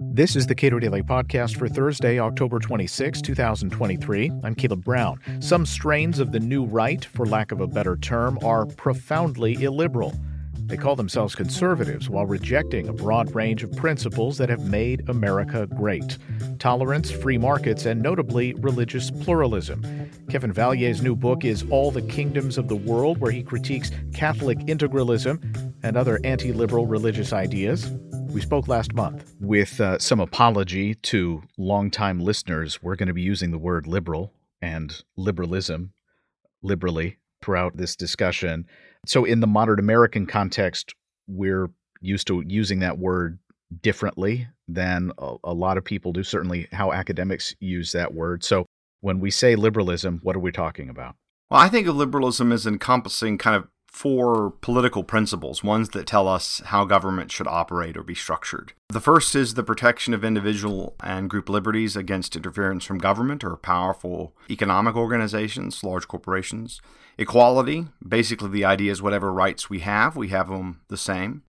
This is the Cato Daily Podcast for Thursday, October 26, 2023. I'm Caleb Brown. Some strains of the new right, for lack of a better term, are profoundly illiberal. They call themselves conservatives while rejecting a broad range of principles that have made America great tolerance, free markets, and notably religious pluralism. Kevin Vallier's new book is All the Kingdoms of the World, where he critiques Catholic integralism and other anti liberal religious ideas. We spoke last month. With uh, some apology to longtime listeners, we're going to be using the word liberal and liberalism liberally throughout this discussion. So, in the modern American context, we're used to using that word differently than a, a, lot of people do, certainly how academics use that word. So, when we say liberalism, what are we talking about? Well, I think of liberalism as encompassing kind of four political principles, ones that tell us how government should operate or be structured. The first is the protection of individual and group liberties against interference from government or powerful economic organizations, large corporations. Equality, basically the idea is whatever rights we have, we have them the same.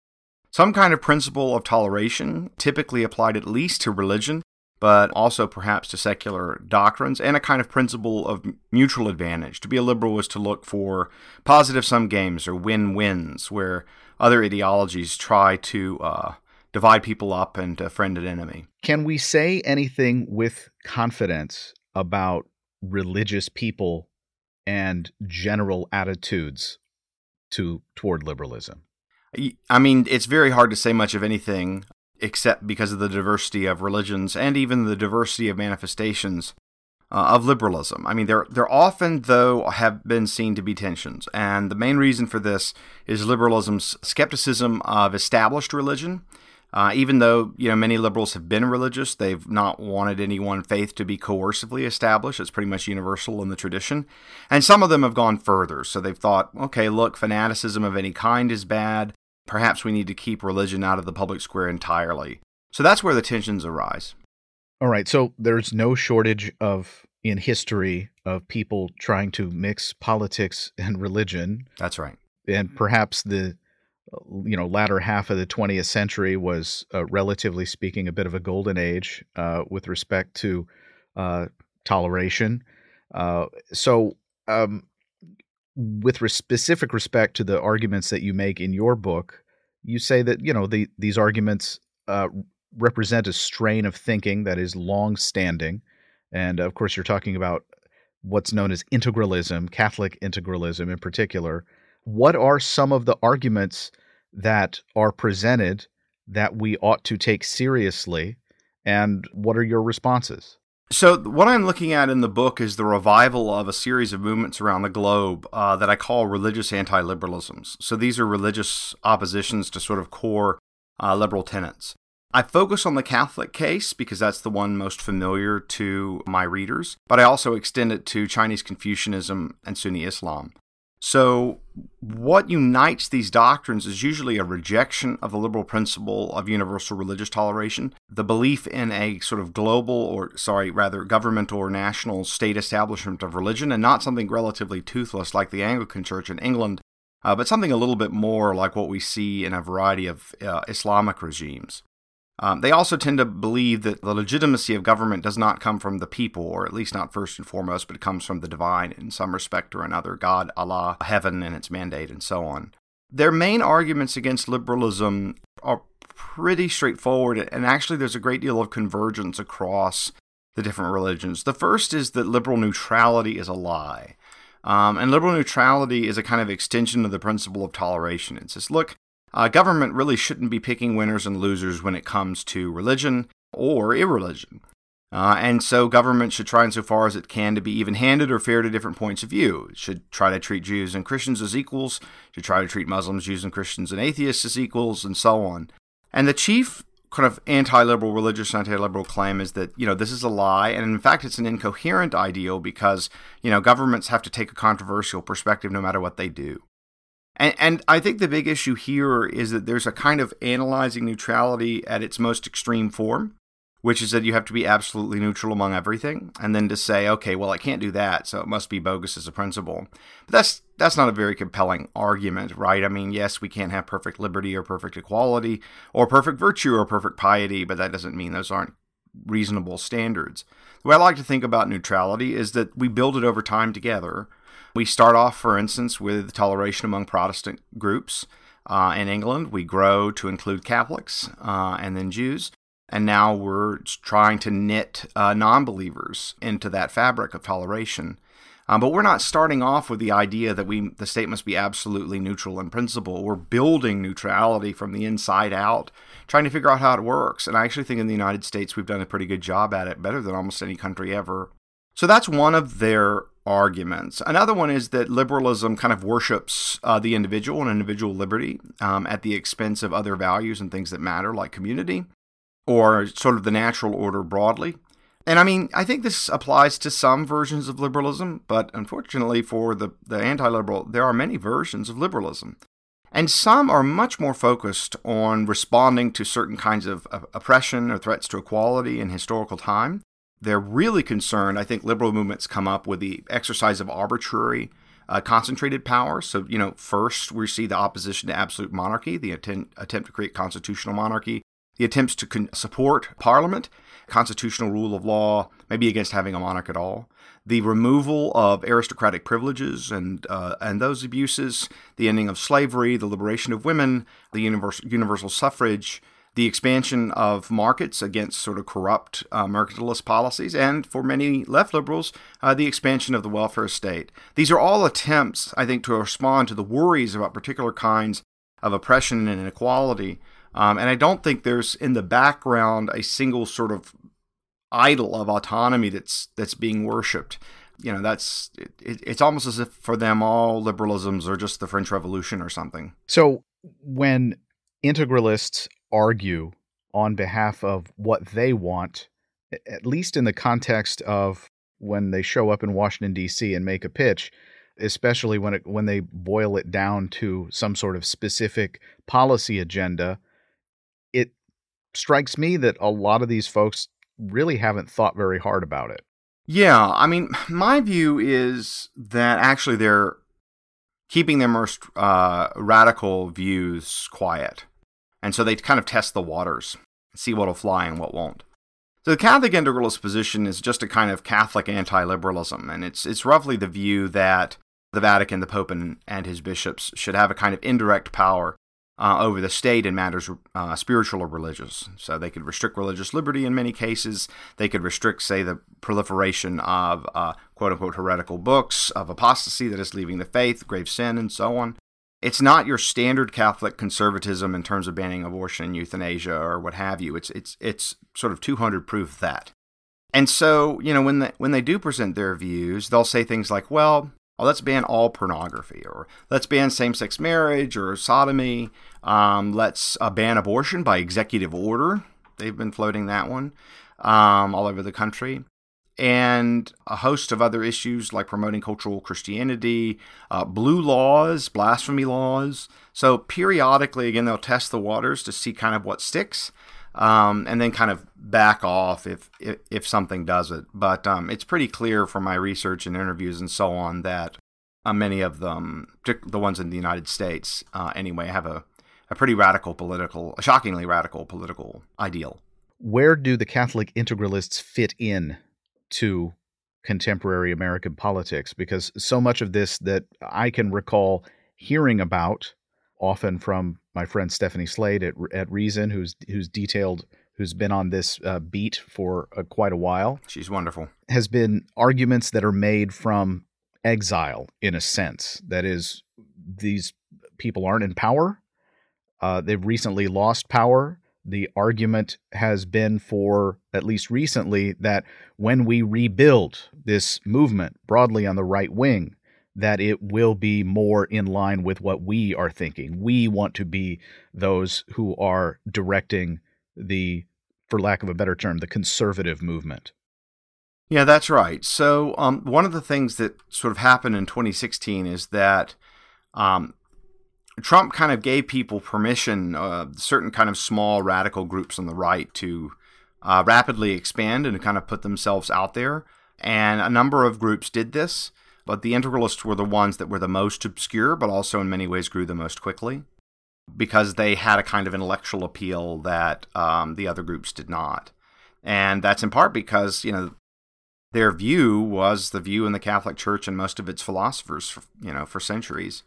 Some kind of principle of toleration, typically applied at least to religion, but also perhaps to secular doctrines, and a kind of principle of mutual advantage. To be a liberal was to look for positive sum games or win wins, where other ideologies try to uh, divide people up into friend and enemy. Can we say anything with confidence about religious people and general attitudes to toward liberalism? I mean, it's very hard to say much of anything except because of the diversity of religions and even the diversity of manifestations uh, of liberalism. I mean, there there often though have been seen to be tensions, and the main reason for this is liberalism's skepticism of established religion. Uh, even though you know many liberals have been religious, they've not wanted any one faith to be coercively established. It's pretty much universal in the tradition, and some of them have gone further. So they've thought, okay, look, fanaticism of any kind is bad perhaps we need to keep religion out of the public square entirely. So that's where the tensions arise. All right. So there's no shortage of in history of people trying to mix politics and religion. That's right. And perhaps the you know latter half of the 20th century was uh, relatively speaking a bit of a golden age uh, with respect to uh, toleration. Uh, so um, with res- specific respect to the arguments that you make in your book, you say that you know the, these arguments uh, represent a strain of thinking that is long-standing, and of course, you're talking about what's known as integralism, Catholic integralism in particular. What are some of the arguments that are presented that we ought to take seriously, and what are your responses? So, what I'm looking at in the book is the revival of a series of movements around the globe uh, that I call religious anti liberalisms. So, these are religious oppositions to sort of core uh, liberal tenets. I focus on the Catholic case because that's the one most familiar to my readers, but I also extend it to Chinese Confucianism and Sunni Islam. So, what unites these doctrines is usually a rejection of the liberal principle of universal religious toleration, the belief in a sort of global or, sorry, rather governmental or national state establishment of religion, and not something relatively toothless like the Anglican Church in England, uh, but something a little bit more like what we see in a variety of uh, Islamic regimes. Um, they also tend to believe that the legitimacy of government does not come from the people, or at least not first and foremost, but it comes from the divine in some respect or another God, Allah, heaven, and its mandate, and so on. Their main arguments against liberalism are pretty straightforward, and actually, there's a great deal of convergence across the different religions. The first is that liberal neutrality is a lie. Um, and liberal neutrality is a kind of extension of the principle of toleration. It says, look, uh, government really shouldn't be picking winners and losers when it comes to religion or irreligion. Uh, and so government should try insofar as it can to be even handed or fair to different points of view. It should try to treat Jews and Christians as equals, should try to treat Muslims, Jews, and Christians and atheists as equals, and so on. And the chief kind of anti-liberal religious anti-liberal claim is that you know this is a lie and in fact it's an incoherent ideal because you know governments have to take a controversial perspective no matter what they do and, and I think the big issue here is that there's a kind of analyzing neutrality at its most extreme form, which is that you have to be absolutely neutral among everything, and then to say, okay, well, I can't do that, so it must be bogus as a principle. But that's that's not a very compelling argument, right? I mean, yes, we can't have perfect liberty or perfect equality or perfect virtue or perfect piety, but that doesn't mean those aren't reasonable standards. The way I like to think about neutrality is that we build it over time together. We start off, for instance, with toleration among Protestant groups. Uh, in England, we grow to include Catholics uh, and then Jews. And now we're trying to knit uh, non believers into that fabric of toleration. Um, but we're not starting off with the idea that we the state must be absolutely neutral in principle. We're building neutrality from the inside out, trying to figure out how it works. And I actually think in the United States we've done a pretty good job at it, better than almost any country ever. So that's one of their arguments. Another one is that liberalism kind of worships uh, the individual and individual liberty um, at the expense of other values and things that matter, like community, or sort of the natural order broadly. And I mean, I think this applies to some versions of liberalism, but unfortunately for the, the anti liberal, there are many versions of liberalism. And some are much more focused on responding to certain kinds of, of oppression or threats to equality in historical time. They're really concerned, I think liberal movements come up with the exercise of arbitrary, uh, concentrated power. So, you know, first we see the opposition to absolute monarchy, the attempt, attempt to create constitutional monarchy, the attempts to con- support parliament, constitutional rule of law, maybe against having a monarch at all, the removal of aristocratic privileges and uh, and those abuses, the ending of slavery, the liberation of women, the universal, universal suffrage, the expansion of markets against sort of corrupt uh, mercantilist policies, and for many left liberals, uh, the expansion of the welfare state. These are all attempts, I think, to respond to the worries about particular kinds of oppression and inequality um, and I don't think there's in the background a single sort of idol of autonomy that's that's being worshipped. You know, that's it, it's almost as if for them all liberalisms are just the French Revolution or something. So when integralists argue on behalf of what they want, at least in the context of when they show up in Washington D.C. and make a pitch, especially when it when they boil it down to some sort of specific policy agenda, it strikes me that a lot of these folks really haven't thought very hard about it. Yeah, I mean, my view is that actually they're keeping their most uh, radical views quiet. And so they kind of test the waters, see what'll fly and what won't. So the Catholic integralist position is just a kind of Catholic anti-liberalism, and it's it's roughly the view that the Vatican, the Pope, and, and his bishops should have a kind of indirect power uh, over the state in matters uh, spiritual or religious. So they could restrict religious liberty in many cases. They could restrict, say, the proliferation of uh, quote unquote heretical books, of apostasy that is leaving the faith, grave sin, and so on. It's not your standard Catholic conservatism in terms of banning abortion and euthanasia or what have you. It's it's it's sort of 200 proof that. And so, you know, when they, when they do present their views, they'll say things like, well, oh, let's ban all pornography, or let's ban same sex marriage or sodomy. Um, let's uh, ban abortion by executive order. They've been floating that one um, all over the country. And a host of other issues like promoting cultural Christianity, uh, blue laws, blasphemy laws. So, periodically, again, they'll test the waters to see kind of what sticks. Um, and then kind of back off if if, if something does it. But um, it's pretty clear from my research and interviews and so on that uh, many of them, the ones in the United States uh, anyway, have a, a pretty radical political, a shockingly radical political ideal. Where do the Catholic integralists fit in to contemporary American politics? Because so much of this that I can recall hearing about often from my friend Stephanie Slade at, at Reason, who's who's detailed, who's been on this uh, beat for uh, quite a while. She's wonderful. Has been arguments that are made from exile, in a sense. That is, these people aren't in power. Uh, they've recently lost power. The argument has been for at least recently that when we rebuild this movement broadly on the right wing, that it will be more in line with what we are thinking. We want to be those who are directing the, for lack of a better term, the conservative movement. Yeah, that's right. So, um, one of the things that sort of happened in 2016 is that um, Trump kind of gave people permission, uh, certain kind of small radical groups on the right, to uh, rapidly expand and kind of put themselves out there. And a number of groups did this. but the integralists were the ones that were the most obscure, but also in many ways grew the most quickly because they had a kind of intellectual appeal that um, the other groups did not. And that's in part because, you know, their view was the view in the Catholic Church and most of its philosophers, for, you know, for centuries.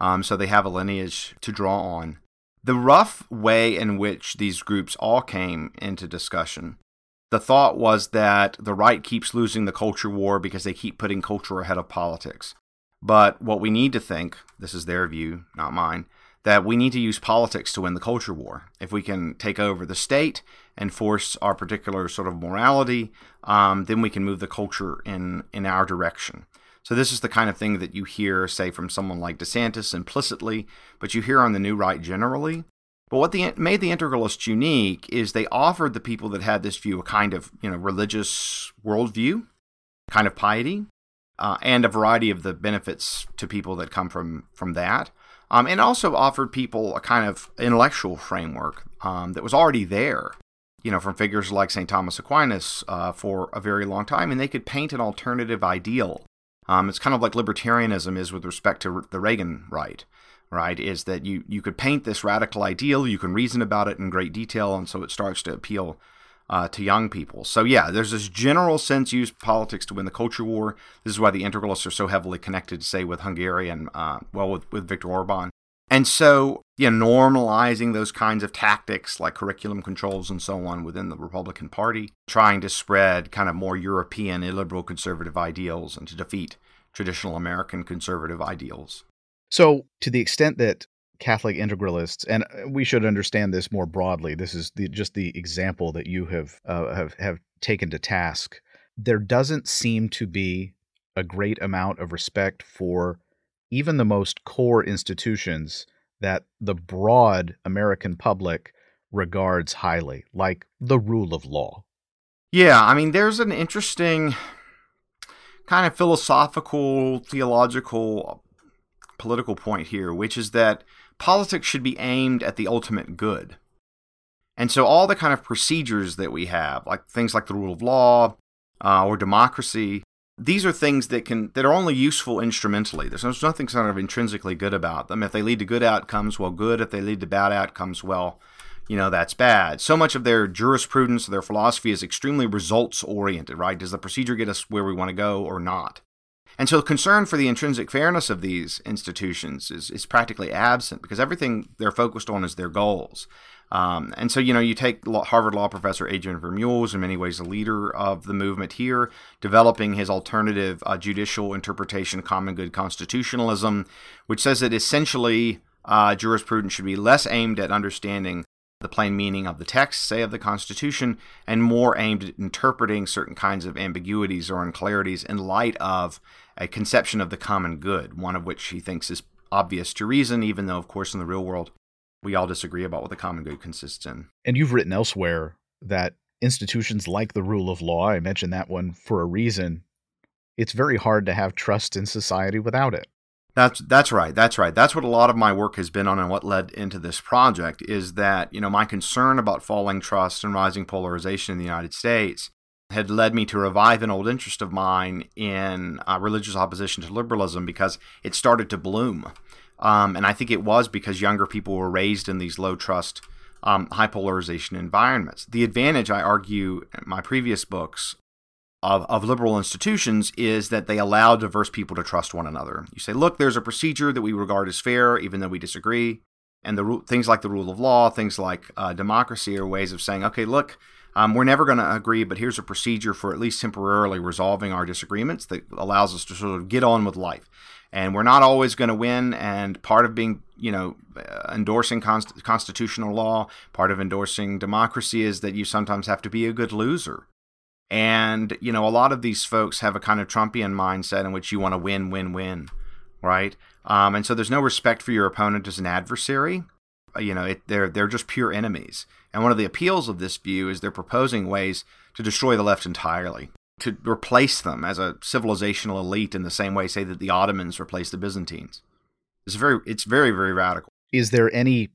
Um, so they have a lineage to draw on. The rough way in which these groups all came into discussion, the thought was that the right keeps losing the culture war because they keep putting culture ahead of politics. But what we need to think, this is their view, not mine, that we need to use politics to win the culture war. If we can take over the state and force our particular sort of morality, um, then we can move the culture in in our direction. So this is the kind of thing that you hear, say, from someone like DeSantis implicitly, but you hear on the new right generally. But what the, made the integralists unique is they offered the people that had this view a kind of you know religious worldview, kind of piety, uh, and a variety of the benefits to people that come from from that. Um, and also offered people a kind of intellectual framework um, that was already there, you know, from figures like St. Thomas Aquinas uh, for a very long time, and they could paint an alternative ideal. Um, it's kind of like libertarianism is with respect to the Reagan right, right? Is that you you could paint this radical ideal, you can reason about it in great detail, and so it starts to appeal uh, to young people. So yeah, there's this general sense use politics to win the culture war. This is why the integralists are so heavily connected, say, with Hungary and uh, well, with, with Viktor Orban. And so, you know, normalizing those kinds of tactics like curriculum controls and so on within the Republican Party, trying to spread kind of more European illiberal conservative ideals and to defeat traditional American conservative ideals. So, to the extent that Catholic integralists, and uh, we should understand this more broadly. This is the, just the example that you have uh, have have taken to task. There doesn't seem to be a great amount of respect for even the most core institutions that the broad American public regards highly, like the rule of law. Yeah, I mean, there's an interesting kind of philosophical, theological, political point here, which is that politics should be aimed at the ultimate good. And so all the kind of procedures that we have, like things like the rule of law uh, or democracy, these are things that can that are only useful instrumentally. There's, there's nothing sort of intrinsically good about them. If they lead to good outcomes, well, good. If they lead to bad outcomes, well, you know that's bad. So much of their jurisprudence, their philosophy is extremely results oriented, right? Does the procedure get us where we want to go or not? And so concern for the intrinsic fairness of these institutions is, is practically absent because everything they're focused on is their goals. Um, and so, you know, you take Harvard law professor Adrian Vermeule, in many ways a leader of the movement here, developing his alternative uh, judicial interpretation, of common good constitutionalism, which says that essentially uh, jurisprudence should be less aimed at understanding the plain meaning of the text, say, of the Constitution, and more aimed at interpreting certain kinds of ambiguities or unclarities in light of a conception of the common good, one of which he thinks is obvious to reason, even though, of course, in the real world, we all disagree about what the common good consists in. And you've written elsewhere that institutions like the rule of law, I mentioned that one for a reason, it's very hard to have trust in society without it. That's that's right. That's right. That's what a lot of my work has been on and what led into this project is that, you know, my concern about falling trust and rising polarization in the United States had led me to revive an old interest of mine in uh, religious opposition to liberalism because it started to bloom. Um, and I think it was because younger people were raised in these low trust, um, high polarization environments. The advantage, I argue, in my previous books of, of liberal institutions is that they allow diverse people to trust one another. You say, look, there's a procedure that we regard as fair, even though we disagree. And the things like the rule of law, things like uh, democracy, are ways of saying, okay, look, um, we're never going to agree, but here's a procedure for at least temporarily resolving our disagreements that allows us to sort of get on with life. And we're not always going to win. And part of being, you know, uh, endorsing const- constitutional law, part of endorsing democracy is that you sometimes have to be a good loser. And, you know, a lot of these folks have a kind of Trumpian mindset in which you want to win, win, win, right? Um, and so there's no respect for your opponent as an adversary. Uh, you know, it, they're they're just pure enemies. And one of the appeals of this view is they're proposing ways to destroy the left entirely, to replace them as a civilizational elite in the same way, say that the Ottomans replaced the Byzantines. It's very, it's very, very radical. Is there any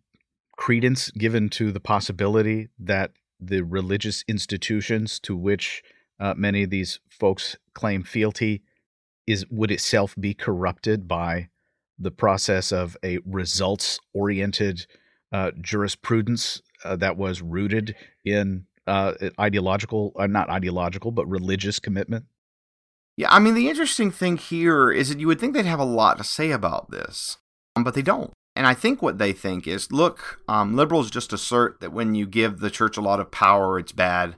credence given to the possibility that the religious institutions to which uh, many of these folks claim fealty is would itself be corrupted by the process of a results oriented uh, jurisprudence uh, that was rooted in uh, ideological, uh, not ideological, but religious commitment? Yeah, I mean, the interesting thing here is that you would think they'd have a lot to say about this, um, but they don't. And I think what they think is look, um, liberals just assert that when you give the church a lot of power, it's bad.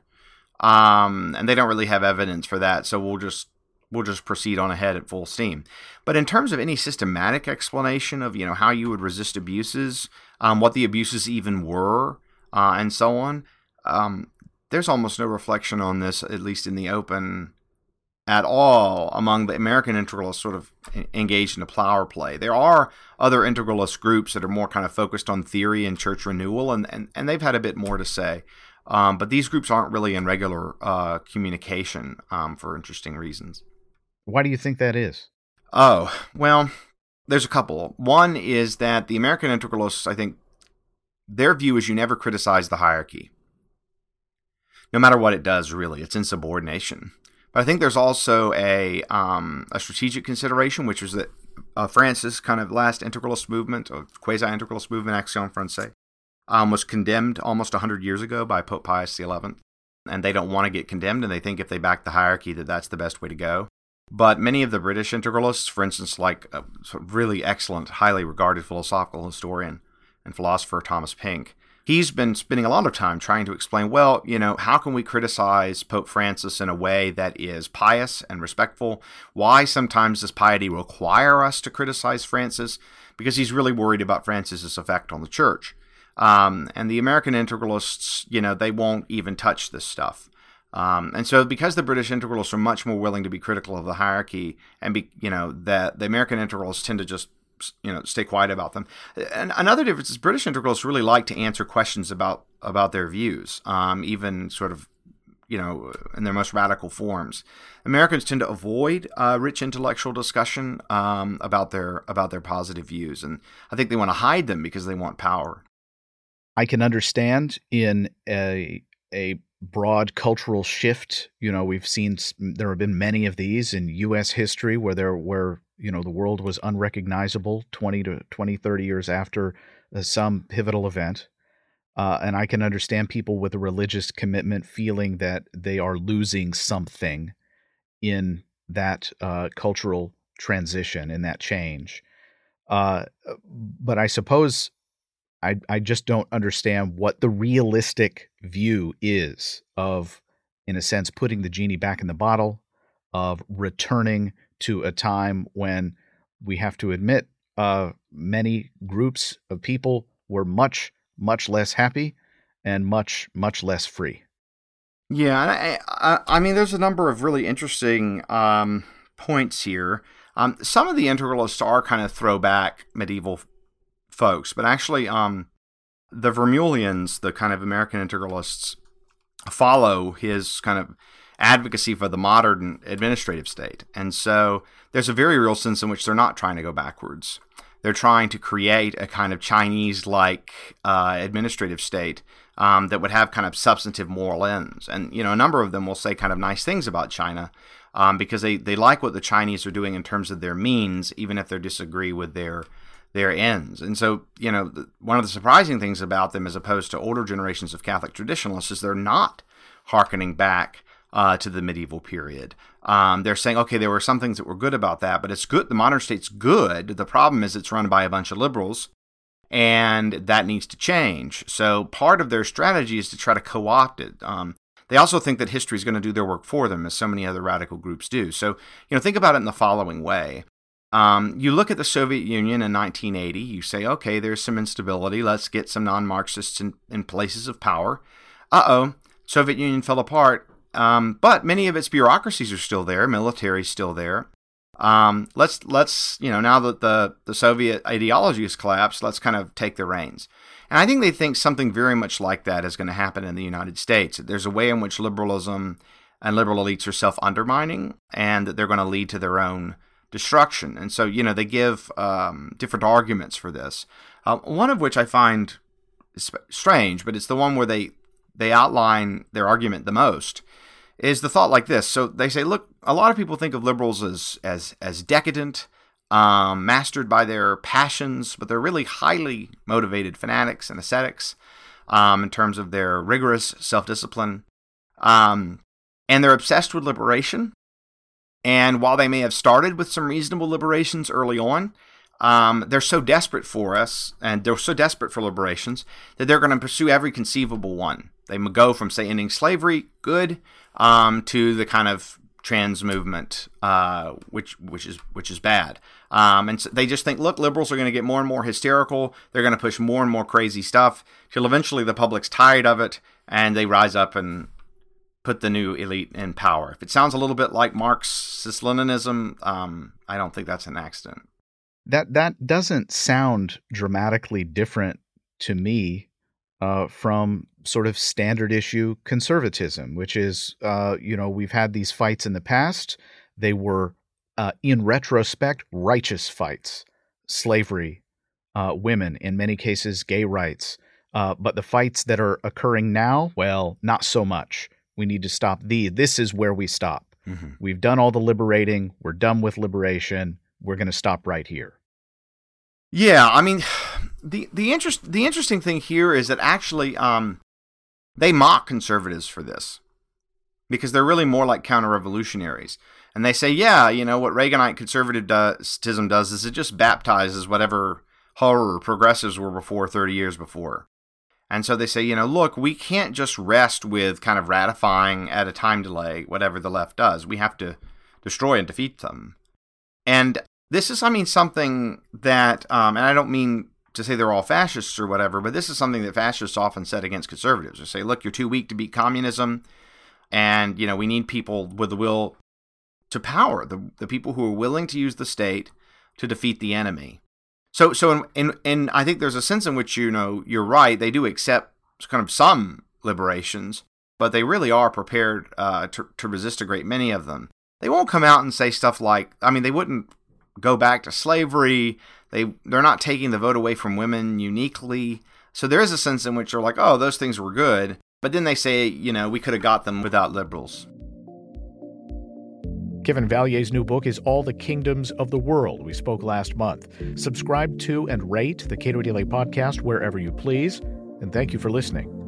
Um, and they don't really have evidence for that, so we'll just we'll just proceed on ahead at full steam. But in terms of any systematic explanation of you know how you would resist abuses, um, what the abuses even were, uh, and so on, um, there's almost no reflection on this, at least in the open, at all among the American integralists sort of engaged in a power play. There are other integralist groups that are more kind of focused on theory and church renewal, and, and, and they've had a bit more to say. Um, but these groups aren't really in regular uh, communication um, for interesting reasons. Why do you think that is? Oh, well, there's a couple. One is that the American integralists, I think, their view is you never criticize the hierarchy. No matter what it does, really, it's insubordination. But I think there's also a um, a strategic consideration, which was that uh, France's kind of last integralist movement, or quasi-integralist movement, Action Française, um, was condemned almost 100 years ago by Pope Pius XI. And they don't want to get condemned, and they think if they back the hierarchy, that that's the best way to go. But many of the British integralists, for instance, like a really excellent, highly regarded philosophical historian and philosopher Thomas Pink, he's been spending a lot of time trying to explain well, you know, how can we criticize Pope Francis in a way that is pious and respectful? Why sometimes does piety require us to criticize Francis? Because he's really worried about Francis's effect on the church. Um, and the American integralists, you know, they won't even touch this stuff. Um, and so, because the British integralists are much more willing to be critical of the hierarchy, and be, you know, that the American integralists tend to just you know stay quiet about them. And another difference is British integralists really like to answer questions about about their views, um, even sort of you know in their most radical forms. Americans tend to avoid uh, rich intellectual discussion um, about their about their positive views, and I think they want to hide them because they want power. I can understand in a a broad cultural shift. You know, we've seen there have been many of these in U.S. history where there were you know the world was unrecognizable 20 to 20 30 years after uh, some pivotal event uh, and i can understand people with a religious commitment feeling that they are losing something in that uh, cultural transition in that change. Uh, but i suppose I, I just don't understand what the realistic view is of in a sense putting the genie back in the bottle of returning to a time when we have to admit uh, many groups of people were much, much less happy and much, much less free. Yeah, I, I, I mean, there's a number of really interesting um, points here. Um, some of the integralists are kind of throwback medieval folks, but actually, um, the Vermulians, the kind of American integralists, follow his kind of advocacy for the modern administrative state. And so there's a very real sense in which they're not trying to go backwards. They're trying to create a kind of Chinese like uh, administrative state um, that would have kind of substantive moral ends. And, you know, a number of them will say kind of nice things about China um, because they, they like what the Chinese are doing in terms of their means, even if they disagree with their their ends. And so, you know, one of the surprising things about them, as opposed to older generations of Catholic traditionalists, is they're not harkening back uh, to the medieval period. Um, they're saying, okay, there were some things that were good about that, but it's good. The modern state's good. The problem is it's run by a bunch of liberals, and that needs to change. So part of their strategy is to try to co-opt it. Um, they also think that history is going to do their work for them, as so many other radical groups do. So, you know, think about it in the following way. Um, you look at the Soviet Union in 1980, you say, okay, there's some instability. Let's get some non Marxists in, in places of power. Uh oh, Soviet Union fell apart. Um, but many of its bureaucracies are still there, military is still there. Um, let's let's you know now that the the Soviet ideology has collapsed, let's kind of take the reins. And I think they think something very much like that is going to happen in the United States. There's a way in which liberalism and liberal elites are self undermining, and that they're going to lead to their own destruction. And so you know they give um, different arguments for this. Uh, one of which I find strange, but it's the one where they they outline their argument the most is the thought like this. So they say, look, a lot of people think of liberals as as as decadent, um, mastered by their passions, but they're really highly motivated fanatics and ascetics um, in terms of their rigorous self discipline. Um, and they're obsessed with liberation. And while they may have started with some reasonable liberations early on, um, they're so desperate for us and they're so desperate for liberations that they're going to pursue every conceivable one. They go from, say, ending slavery, good, um, to the kind of trans movement, uh, which which is which is bad. Um, and so they just think, look, liberals are going to get more and more hysterical. They're going to push more and more crazy stuff till eventually the public's tired of it and they rise up and put the new elite in power. If it sounds a little bit like Marxist Leninism, um, I don't think that's an accident. That that doesn't sound dramatically different to me uh, from sort of standard issue conservatism, which is, uh, you know, we've had these fights in the past. They were, uh, in retrospect, righteous fights slavery, uh, women, in many cases, gay rights. Uh, but the fights that are occurring now, well, not so much. We need to stop the. This is where we stop. Mm-hmm. We've done all the liberating. We're done with liberation. We're going to stop right here. Yeah, I mean, the the interest the interesting thing here is that actually um, they mock conservatives for this because they're really more like counter revolutionaries. And they say, yeah, you know, what Reaganite conservatism does is it just baptizes whatever horror progressives were before 30 years before. And so they say, you know, look, we can't just rest with kind of ratifying at a time delay whatever the left does. We have to destroy and defeat them. And this is, I mean, something that, um, and I don't mean to say they're all fascists or whatever, but this is something that fascists often said against conservatives. They say, look, you're too weak to beat communism, and you know we need people with the will to power, the the people who are willing to use the state to defeat the enemy. So, so in, in, in I think there's a sense in which you know you're right. They do accept kind of some liberations, but they really are prepared uh, to to resist a great many of them. They won't come out and say stuff like, I mean, they wouldn't go back to slavery. They they're not taking the vote away from women uniquely. So there is a sense in which they're like, oh, those things were good. But then they say, you know, we could have got them without liberals. Kevin Vallier's new book is All the Kingdoms of the World. We spoke last month. Subscribe to and rate the Cato Daily Podcast wherever you please. And thank you for listening.